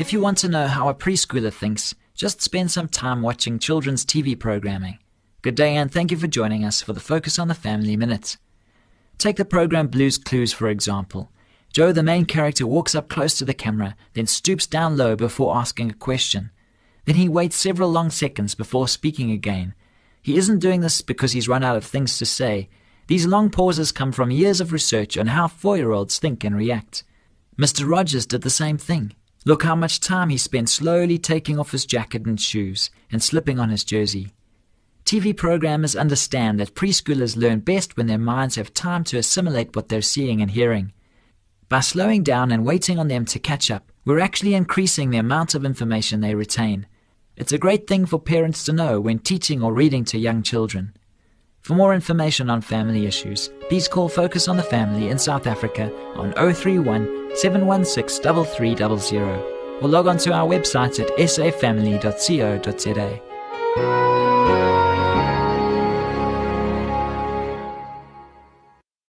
If you want to know how a preschooler thinks, just spend some time watching children's TV programming. Good day and thank you for joining us for the Focus on the Family Minute. Take the program Blue's Clues for example. Joe, the main character, walks up close to the camera, then stoops down low before asking a question. Then he waits several long seconds before speaking again. He isn't doing this because he's run out of things to say. These long pauses come from years of research on how four year olds think and react. Mr. Rogers did the same thing. Look how much time he spent slowly taking off his jacket and shoes and slipping on his jersey. TV programmers understand that preschoolers learn best when their minds have time to assimilate what they're seeing and hearing. By slowing down and waiting on them to catch up, we're actually increasing the amount of information they retain. It's a great thing for parents to know when teaching or reading to young children. For more information on family issues, please call Focus on the Family in South Africa on 031 716 3300 or log on to our website at safamily.co.za.